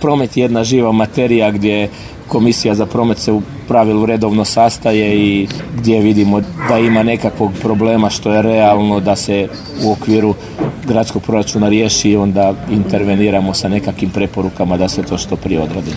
Promet je jedna živa materija gdje komisija za promet se u pravilu redovno sastaje i gdje vidimo da ima nekakvog problema što je realno da se u okviru gradskog proračuna riješi i onda interveniramo sa nekakvim preporukama da se to što prije odradi.